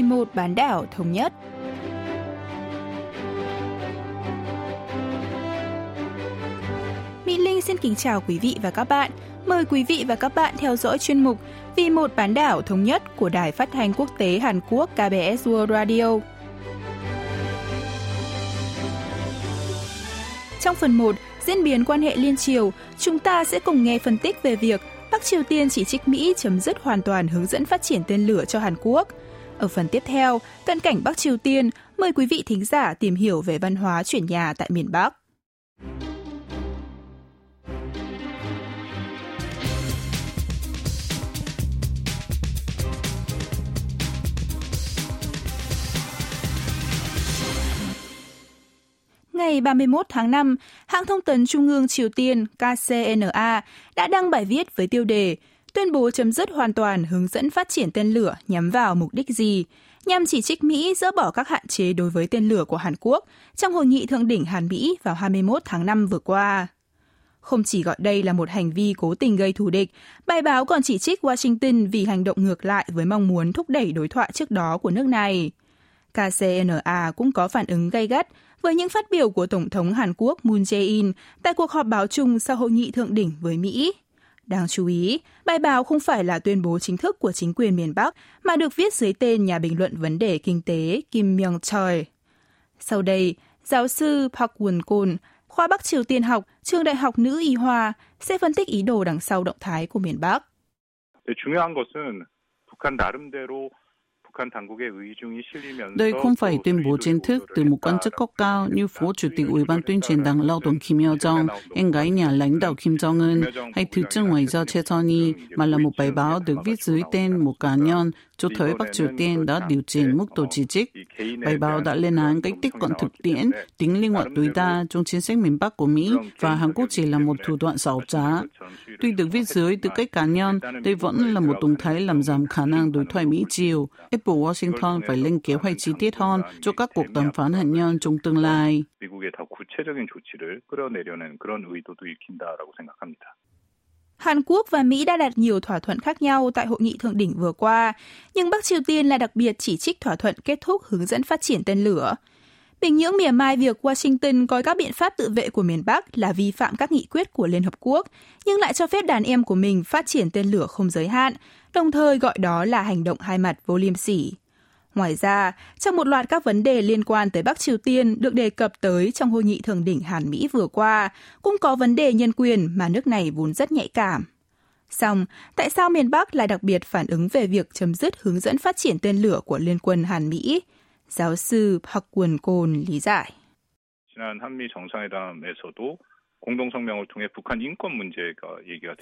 vì một bán đảo thống nhất. Mỹ Linh xin kính chào quý vị và các bạn. Mời quý vị và các bạn theo dõi chuyên mục Vì một bán đảo thống nhất của Đài Phát thanh Quốc tế Hàn Quốc KBS World Radio. Trong phần 1, diễn biến quan hệ liên triều, chúng ta sẽ cùng nghe phân tích về việc Bắc Triều Tiên chỉ trích Mỹ chấm dứt hoàn toàn hướng dẫn phát triển tên lửa cho Hàn Quốc. Ở phần tiếp theo, cận cảnh Bắc Triều Tiên, mời quý vị thính giả tìm hiểu về văn hóa chuyển nhà tại miền Bắc. Ngày 31 tháng 5, hãng thông tấn Trung ương Triều Tiên KCNA đã đăng bài viết với tiêu đề tuyên bố chấm dứt hoàn toàn hướng dẫn phát triển tên lửa nhắm vào mục đích gì, nhằm chỉ trích Mỹ dỡ bỏ các hạn chế đối với tên lửa của Hàn Quốc trong hội nghị thượng đỉnh Hàn Mỹ vào 21 tháng 5 vừa qua. Không chỉ gọi đây là một hành vi cố tình gây thù địch, bài báo còn chỉ trích Washington vì hành động ngược lại với mong muốn thúc đẩy đối thoại trước đó của nước này. KCNA cũng có phản ứng gay gắt với những phát biểu của Tổng thống Hàn Quốc Moon Jae-in tại cuộc họp báo chung sau hội nghị thượng đỉnh với Mỹ. Đáng chú ý, bài báo không phải là tuyên bố chính thức của chính quyền miền Bắc mà được viết dưới tên nhà bình luận vấn đề kinh tế Kim Myung Choi. Sau đây, giáo sư Park Won Kon, khoa Bắc Triều Tiên học, trường Đại học Nữ Y Hoa sẽ phân tích ý đồ đằng sau động thái của miền Bắc. 중요한 것은 북한 나름대로 đây không phải tuyên bố chính thức từ một quan chức cấp cao như Phó Chủ tịch Ủy ban tuyên truyền Đảng Lao động Kim Yo Jong, em gái nhà lãnh đạo Kim Jong Un hay Thứ trưởng Ngoại giao Che Choni, mà là một bài báo được viết dưới tên một cá nhân cho thấy Bắc Triều Tiên đã điều chỉnh mức độ chỉ trích. Bài báo đã lên án cách tiếp cận thực tiễn, tính linh hoạt tối đa trong chính sách miền Bắc của Mỹ và Hàn Quốc chỉ là một thủ đoạn xảo trá. Tuy được viết dưới tư cách cá nhân, đây vẫn là một động thái làm giảm khả năng đối thoại Mỹ-Triều buộc Washington phải lên kế hoạch chi tiết hơn cho các cuộc đàm phán hạt nhân trong tương lai. Hàn Quốc và Mỹ đã đạt nhiều thỏa thuận khác nhau tại hội nghị thượng đỉnh vừa qua, nhưng Bắc Triều Tiên là đặc biệt chỉ trích thỏa thuận kết thúc hướng dẫn phát triển tên lửa. Bình Nhưỡng mỉa mai việc Washington coi các biện pháp tự vệ của miền Bắc là vi phạm các nghị quyết của Liên Hợp Quốc, nhưng lại cho phép đàn em của mình phát triển tên lửa không giới hạn, đồng thời gọi đó là hành động hai mặt vô liêm sỉ. Ngoài ra, trong một loạt các vấn đề liên quan tới Bắc Triều Tiên được đề cập tới trong hội nghị thượng đỉnh Hàn Mỹ vừa qua, cũng có vấn đề nhân quyền mà nước này vốn rất nhạy cảm. Song, tại sao miền Bắc lại đặc biệt phản ứng về việc chấm dứt hướng dẫn phát triển tên lửa của Liên quân Hàn Mỹ? giáo sư Park Won Kon lý giải.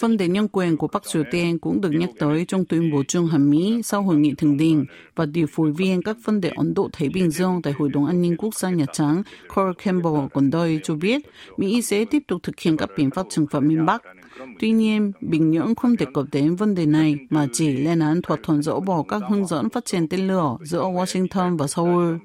Phân đề nhân quyền của Bắc Triều Tiên cũng được nhắc tới trong tuyên bố chung hàm Mỹ sau hội nghị thượng đỉnh và điều phối viên các vấn đề Ấn Độ Thái Bình Dương tại Hội đồng An ninh Quốc gia Nhà Trắng Carl Campbell gần đây cho biết Mỹ sẽ tiếp tục thực hiện các biện pháp trừng phạt miền Bắc Tuy nhiên, Bình Nhưỡng không đề cập đến vấn đề này mà chỉ lên án thỏa thuận dỡ bỏ các hướng dẫn phát triển tên lửa giữa Washington và Seoul.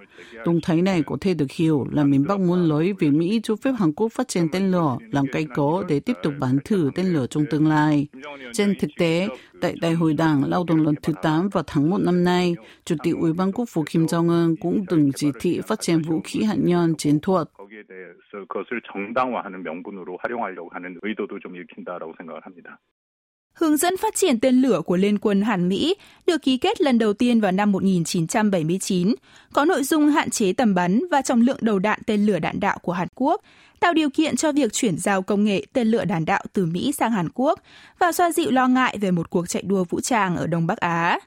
Động thái này có thể được hiểu là miền Bắc muốn lấy vì Mỹ cho phép Hàn Quốc phát triển tên lửa làm cây cớ để tiếp tục bán thử tên lửa trong tương lai. Trên thực tế, tại Đại hội Đảng Lao động lần thứ 8 vào tháng 1 năm nay, Chủ tịch Ủy ban Quốc phủ Kim Jong-un cũng từng chỉ thị phát triển vũ khí hạt nhân chiến thuật. 거기에 대해서 그것을 정당화하는 명분으로 활용하려고 하는 의도도 좀 읽힌다라고 생각을 합니다. Hướng dẫn phát triển tên lửa của Liên quân Hàn Mỹ được ký kết lần đầu tiên vào năm 1979, có nội dung hạn chế tầm bắn và trọng lượng đầu đạn tên lửa đạn đạo của Hàn Quốc, tạo điều kiện cho việc chuyển giao công nghệ tên lửa đạn đạo từ Mỹ sang Hàn Quốc và xoa dịu lo ngại về một cuộc chạy đua vũ trang ở Đông Bắc Á.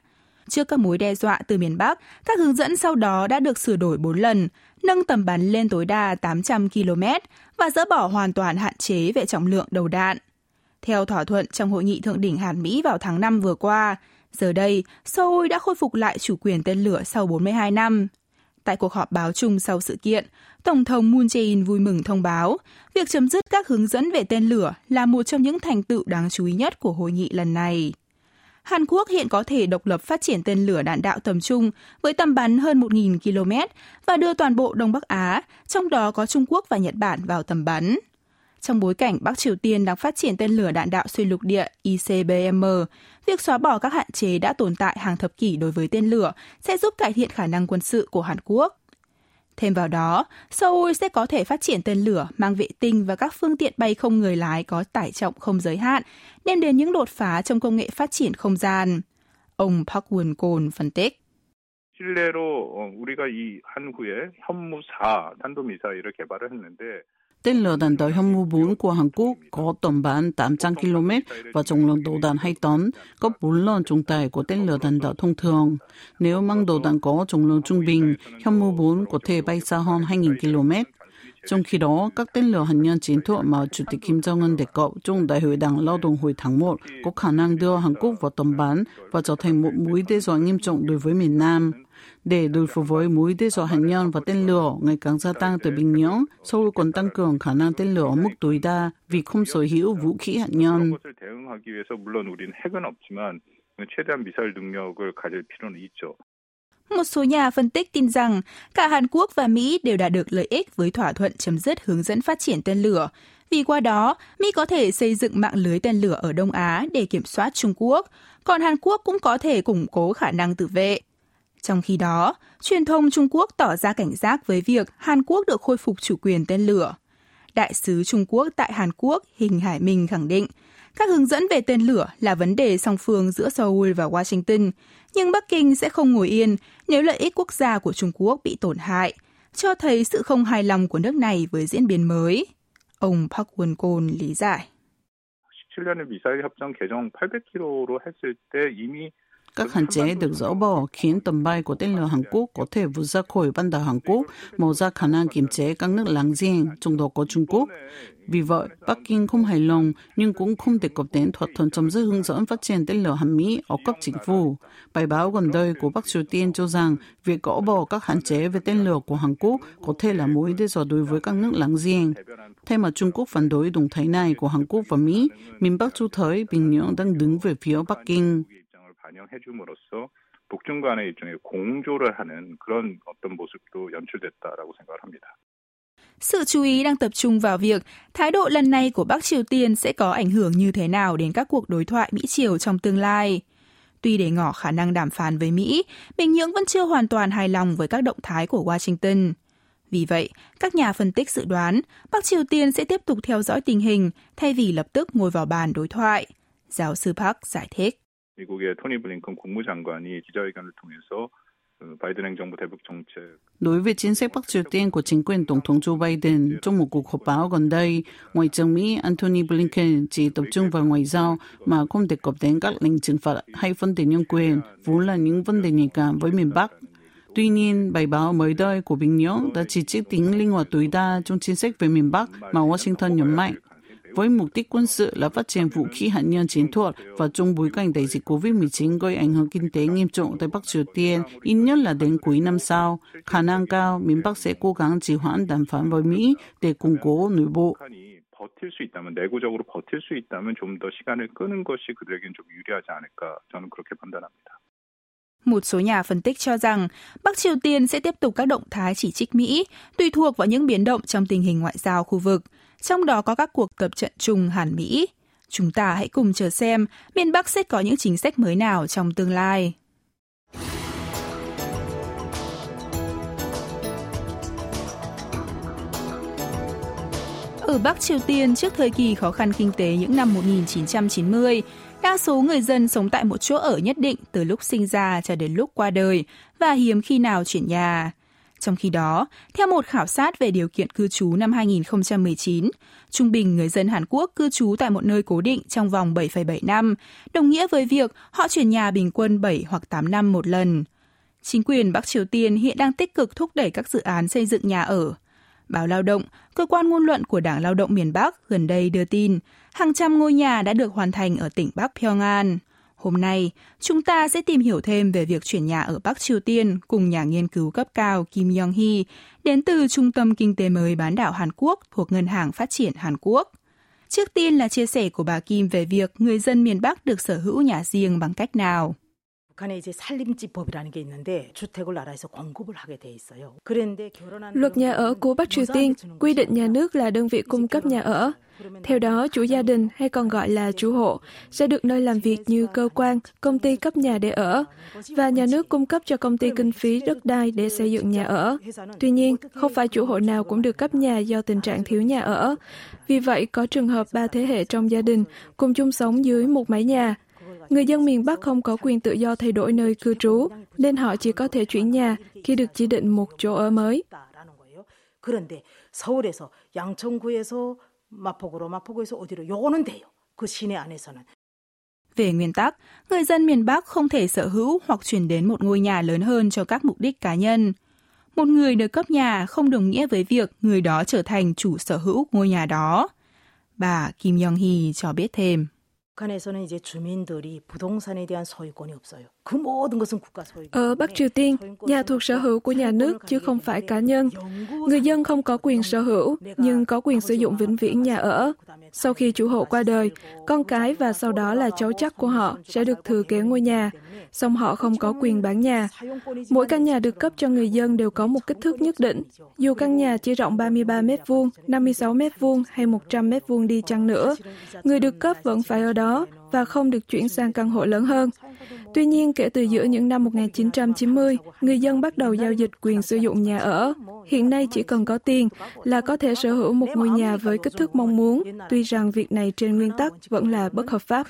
Trước các mối đe dọa từ miền Bắc, các hướng dẫn sau đó đã được sửa đổi 4 lần, nâng tầm bắn lên tối đa 800 km và dỡ bỏ hoàn toàn hạn chế về trọng lượng đầu đạn. Theo thỏa thuận trong hội nghị thượng đỉnh Hàn Mỹ vào tháng 5 vừa qua, giờ đây Seoul đã khôi phục lại chủ quyền tên lửa sau 42 năm. Tại cuộc họp báo chung sau sự kiện, Tổng thống Moon Jae-in vui mừng thông báo, việc chấm dứt các hướng dẫn về tên lửa là một trong những thành tựu đáng chú ý nhất của hội nghị lần này. Hàn Quốc hiện có thể độc lập phát triển tên lửa đạn đạo tầm trung với tầm bắn hơn 1.000 km và đưa toàn bộ Đông Bắc Á, trong đó có Trung Quốc và Nhật Bản vào tầm bắn. Trong bối cảnh Bắc Triều Tiên đang phát triển tên lửa đạn đạo xuyên lục địa ICBM, việc xóa bỏ các hạn chế đã tồn tại hàng thập kỷ đối với tên lửa sẽ giúp cải thiện khả năng quân sự của Hàn Quốc. Thêm vào đó, Seoul sẽ có thể phát triển tên lửa mang vệ tinh và các phương tiện bay không người lái có tải trọng không giới hạn, đem đến những đột phá trong công nghệ phát triển không gian. Ông Park Won-kon phân tích. 실내로 우리가 이 한후에 현무 4 탄도미사일을 개발을 했는데 Tên lửa đạn đạo Hyunmoo 4 của Hàn Quốc có tầm bắn 800 km và trọng lượng đầu đạn 2 tấn, gấp 4 lần trọng tải của tên lửa đạn đạo thông thường. Nếu mang đầu đạn có trọng lượng trung bình, Hyunmoo 4 có thể bay xa hơn 2.000 km. Trong khi đó, các tên lửa hạt nhân chiến thuật mà Chủ tịch Kim Jong-un đề cập trong Đại hội Đảng Lao động hồi tháng 1 có khả năng đưa Hàn Quốc vào tầm bắn và trở thành một mối đe dọa nghiêm trọng đối với miền Nam để đối phó với mối đe dọa hạt nhân và tên lửa ngày càng gia tăng từ Bình Nhưỡng, Seoul còn tăng cường khả năng tên lửa ở mức tối đa vì không sở hữu vũ khí hạt nhân. Một số nhà phân tích tin rằng cả Hàn Quốc và Mỹ đều đạt được lợi ích với thỏa thuận chấm dứt hướng dẫn phát triển tên lửa, vì qua đó Mỹ có thể xây dựng mạng lưới tên lửa ở Đông Á để kiểm soát Trung Quốc, còn Hàn Quốc cũng có thể củng cố khả năng tự vệ. Trong khi đó, truyền thông Trung Quốc tỏ ra cảnh giác với việc Hàn Quốc được khôi phục chủ quyền tên lửa. Đại sứ Trung Quốc tại Hàn Quốc Hình Hải Minh khẳng định, các hướng dẫn về tên lửa là vấn đề song phương giữa Seoul và Washington, nhưng Bắc Kinh sẽ không ngồi yên nếu lợi ích quốc gia của Trung Quốc bị tổn hại, cho thấy sự không hài lòng của nước này với diễn biến mới. Ông Park Won-kon lý giải. 17년에 미사일 협정 개정 800km로 했을 때 이미 các hạn chế được dỡ bỏ khiến tầm bay của tên lửa Hàn Quốc có thể vượt ra khỏi bán đảo Hàn Quốc, mở ra khả năng kiểm chế các nước láng giềng, trong đó có Trung Quốc. Vì vậy, Bắc Kinh không hài lòng nhưng cũng không đề cập đến thỏa thuận chấm dứt hướng dẫn phát triển tên lửa Hàn Mỹ ở cấp chính phủ. Bài báo gần đây của Bắc Triều Tiên cho rằng việc gỡ bỏ các hạn chế về tên lửa của Hàn Quốc có thể là mối đe dọa đối với các nước láng giềng. Thay mặt Trung Quốc phản đối động thái này của Hàn Quốc và Mỹ, miền Bắc cho thấy Bình Nhưỡng đang đứng về phía Bắc Kinh. 입장을 반영해 줌으로써 북중 간의 일종의 공조를 하는 그런 어떤 모습도 연출됐다라고 생각을 합니다. Sự chú ý đang tập trung vào việc thái độ lần này của Bắc Triều Tiên sẽ có ảnh hưởng như thế nào đến các cuộc đối thoại Mỹ-Triều trong tương lai. Tuy để ngỏ khả năng đàm phán với Mỹ, Bình Nhưỡng vẫn chưa hoàn toàn hài lòng với các động thái của Washington. Vì vậy, các nhà phân tích dự đoán Bắc Triều Tiên sẽ tiếp tục theo dõi tình hình thay vì lập tức ngồi vào bàn đối thoại. Giáo sư Park giải thích. 미국의 토니 블링컨 국무장관이 기자회견을 통해서 바이든 행정부 대북 정책 Đối với chính sách Bắc Triều Tiên của chính quyền Tổng thống Joe Biden, trong một cuộc họp báo gần đây, Ngoại trưởng Mỹ Antony Blinken chỉ tập trung vào ngoại giao mà không đề cập đến các lệnh trừng phạt hay vấn đề nhân quyền, vốn là những vấn đề nhạy cảm với miền Bắc. Tuy nhiên, bài báo mới đây của Bình Nhưỡng đã chỉ trích tính linh hoạt tối đa trong chính sách về miền Bắc mà Washington nhấn mạnh với mục đích quân sự là phát triển vũ khí hạt nhân chiến thuật và trong bối cảnh đại dịch COVID-19 gây ảnh hưởng kinh tế nghiêm trọng tại Bắc Triều Tiên, ít nhất là đến cuối năm sau, khả năng cao miền Bắc sẽ cố gắng trì hoãn đàm phán với Mỹ để củng cố nội bộ. 북한이 버틸 수 있다면 내부적으로 버틸 수 있다면 좀 더 시간을 끄는 것이 그들에겐 좀 유리하지 않을까 저는 그렇게 판단합니다. Một số nhà phân tích cho rằng Bắc Triều Tiên sẽ tiếp tục các động thái chỉ trích Mỹ, tùy thuộc vào những biến động trong tình hình ngoại giao khu vực, trong đó có các cuộc tập trận chung Hàn Mỹ. Chúng ta hãy cùng chờ xem miền Bắc sẽ có những chính sách mới nào trong tương lai. Ở Bắc Triều Tiên trước thời kỳ khó khăn kinh tế những năm 1990, đa số người dân sống tại một chỗ ở nhất định từ lúc sinh ra cho đến lúc qua đời và hiếm khi nào chuyển nhà. Trong khi đó, theo một khảo sát về điều kiện cư trú năm 2019, trung bình người dân Hàn Quốc cư trú tại một nơi cố định trong vòng 7,7 năm, đồng nghĩa với việc họ chuyển nhà bình quân 7 hoặc 8 năm một lần. Chính quyền Bắc Triều Tiên hiện đang tích cực thúc đẩy các dự án xây dựng nhà ở. Báo Lao động, cơ quan ngôn luận của Đảng Lao động miền Bắc gần đây đưa tin, hàng trăm ngôi nhà đã được hoàn thành ở tỉnh Bắc Pyongan. Hôm nay, chúng ta sẽ tìm hiểu thêm về việc chuyển nhà ở Bắc Triều Tiên cùng nhà nghiên cứu cấp cao Kim Yong-hee đến từ Trung tâm Kinh tế mới bán đảo Hàn Quốc thuộc Ngân hàng Phát triển Hàn Quốc. Trước tiên là chia sẻ của bà Kim về việc người dân miền Bắc được sở hữu nhà riêng bằng cách nào. Luật nhà ở của Bắc Triều Tiên quy định nhà nước là đơn vị cung cấp nhà ở. Theo đó, chủ gia đình hay còn gọi là chủ hộ sẽ được nơi làm việc như cơ quan, công ty cấp nhà để ở và nhà nước cung cấp cho công ty kinh phí đất đai để xây dựng nhà ở. Tuy nhiên, không phải chủ hộ nào cũng được cấp nhà do tình trạng thiếu nhà ở. Vì vậy, có trường hợp ba thế hệ trong gia đình cùng chung sống dưới một mái nhà. Người dân miền Bắc không có quyền tự do thay đổi nơi cư trú, nên họ chỉ có thể chuyển nhà khi được chỉ định một chỗ ở mới. 그런데 서울에서 양천구에서 마포구로 마포구에서 어디로 요거는 돼요. 그 시내 안에서는. Về nguyên tắc, người dân miền Bắc không thể sở hữu hoặc chuyển đến một ngôi nhà lớn hơn cho các mục đích cá nhân. Một người được cấp nhà không đồng nghĩa với việc người đó trở thành chủ sở hữu ngôi nhà đó. Bà Kim Young Hee cho biết thêm. 북한에서는 이제 주민들이 부동산에 대한 소유권이 없어요. 그 모든 것은 국가 소유. Ở Bắc Triều Tiên, nhà thuộc sở hữu của nhà nước chứ không phải cá nhân. Người dân không có quyền sở hữu, nhưng có quyền sử dụng vĩnh viễn nhà ở. Sau khi chủ hộ qua đời, con cái và sau đó là cháu chắc của họ sẽ được thừa kế ngôi nhà, song họ không có quyền bán nhà. Mỗi căn nhà được cấp cho người dân đều có một kích thước nhất định. Dù căn nhà chỉ rộng 33 m2, 56 m2 hay 100 m2 đi chăng nữa, người được cấp vẫn phải ở đó và không được chuyển sang căn hộ lớn hơn. Tuy nhiên, kể từ giữa những năm 1990, người dân bắt đầu giao dịch quyền sử dụng nhà ở. Hiện nay chỉ cần có tiền là có thể sở hữu một ngôi nhà với kích thước mong muốn, tuy rằng việc này trên nguyên tắc vẫn là bất hợp pháp.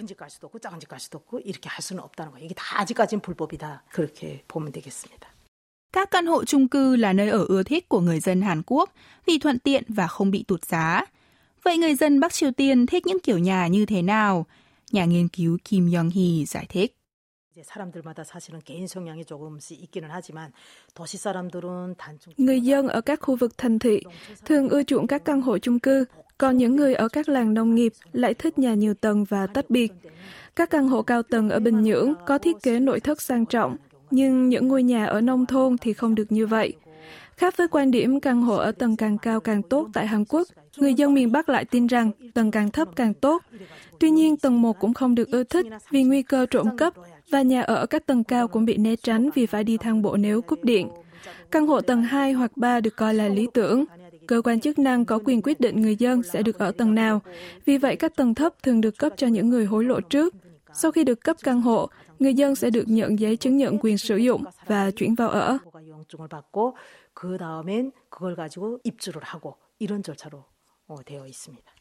Các căn hộ chung cư là nơi ở ưa thích của người dân Hàn Quốc vì thuận tiện và không bị tụt giá. Vậy người dân Bắc Triều Tiên thích những kiểu nhà như thế nào? Nhà nghiên cứu Kim Young Hee giải thích. Người dân ở các khu vực thành thị thường ưa chuộng các căn hộ chung cư, còn những người ở các làng nông nghiệp lại thích nhà nhiều tầng và tách biệt. Các căn hộ cao tầng ở Bình Nhưỡng có thiết kế nội thất sang trọng, nhưng những ngôi nhà ở nông thôn thì không được như vậy. Khác với quan điểm căn hộ ở tầng càng cao càng tốt tại Hàn Quốc, người dân miền Bắc lại tin rằng tầng càng thấp càng tốt. Tuy nhiên, tầng 1 cũng không được ưa thích vì nguy cơ trộm cắp và nhà ở các tầng cao cũng bị né tránh vì phải đi thang bộ nếu cúp điện. Căn hộ tầng 2 hoặc 3 được coi là lý tưởng. Cơ quan chức năng có quyền quyết định người dân sẽ được ở tầng nào. Vì vậy, các tầng thấp thường được cấp cho những người hối lộ trước. Sau khi được cấp căn hộ, người dân sẽ được nhận giấy chứng nhận quyền sử dụng và chuyển vào ở. 그 다음엔 그걸 가지고 입주를 하고 이런 절차로 되어 있습니다.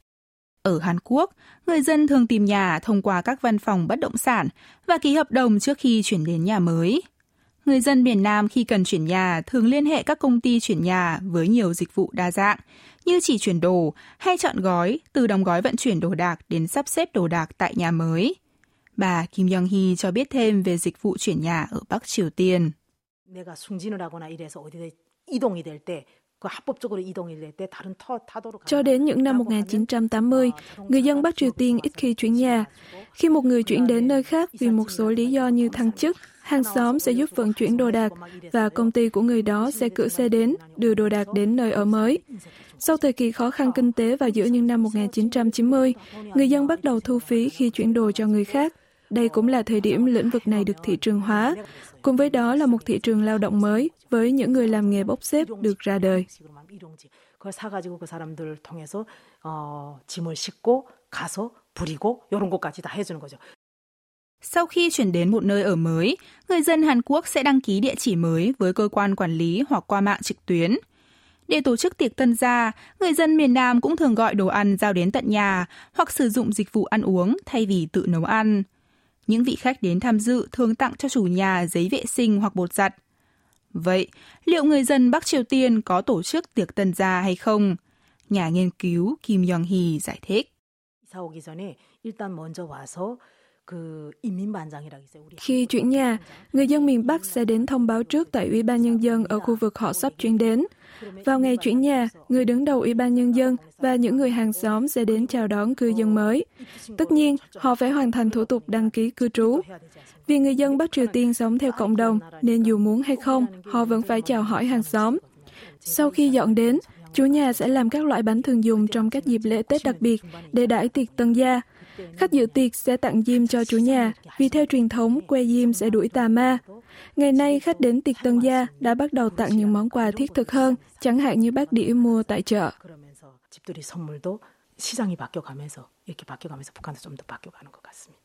Ở Hàn Quốc, người dân thường tìm nhà thông qua các văn phòng bất động sản và ký hợp đồng trước khi chuyển đến nhà mới. Người dân miền Nam khi cần chuyển nhà thường liên hệ các công ty chuyển nhà với nhiều dịch vụ đa dạng, như chỉ chuyển đồ hay chọn gói, từ đóng gói vận chuyển đồ đạc đến sắp xếp đồ đạc tại nhà mới. Bà Kim Young Hee cho biết thêm về dịch vụ chuyển nhà ở Bắc Triều Tiên. 내가 승진을 하거나 이래서 어디에 이동이 될때 cho đến những năm 1980, người dân Bắc Triều Tiên ít khi chuyển nhà. Khi một người chuyển đến nơi khác vì một số lý do như thăng chức, hàng xóm sẽ giúp vận chuyển đồ đạc và công ty của người đó sẽ cử xe đến, đưa đồ đạc đến nơi ở mới. Sau thời kỳ khó khăn kinh tế vào giữa những năm 1990, người dân bắt đầu thu phí khi chuyển đồ cho người khác. Đây cũng là thời điểm lĩnh vực này được thị trường hóa. Cùng với đó là một thị trường lao động mới với những người làm nghề bốc xếp được ra đời. Sau khi chuyển đến một nơi ở mới, người dân Hàn Quốc sẽ đăng ký địa chỉ mới với cơ quan quản lý hoặc qua mạng trực tuyến. Để tổ chức tiệc tân gia, người dân miền Nam cũng thường gọi đồ ăn giao đến tận nhà hoặc sử dụng dịch vụ ăn uống thay vì tự nấu ăn. Những vị khách đến tham dự thường tặng cho chủ nhà giấy vệ sinh hoặc bột giặt. Vậy, liệu người dân Bắc Triều Tiên có tổ chức tiệc tân gia hay không? Nhà nghiên cứu Kim Yong-hee giải thích. Khi chuyển nhà, người dân miền Bắc sẽ đến thông báo trước tại Ủy ban Nhân dân ở khu vực họ sắp chuyển đến. Vào ngày chuyển nhà, người đứng đầu Ủy ban Nhân dân và những người hàng xóm sẽ đến chào đón cư dân mới. Tất nhiên, họ phải hoàn thành thủ tục đăng ký cư trú. Vì người dân Bắc Triều Tiên sống theo cộng đồng, nên dù muốn hay không, họ vẫn phải chào hỏi hàng xóm. Sau khi dọn đến, chủ nhà sẽ làm các loại bánh thường dùng trong các dịp lễ Tết đặc biệt để đãi tiệc tân gia. Khách dự tiệc sẽ tặng diêm cho chủ nhà, vì theo truyền thống, que diêm sẽ đuổi tà ma. Ngày nay, khách đến tiệc tân gia đã bắt đầu tặng những món quà thiết thực hơn, chẳng hạn như bát đĩa mua tại chợ. 집들이 선물도 시장이 바뀌어가면서 이렇게 바뀌어가면서 북한도 좀 더 바뀌어가는 것 같습니다.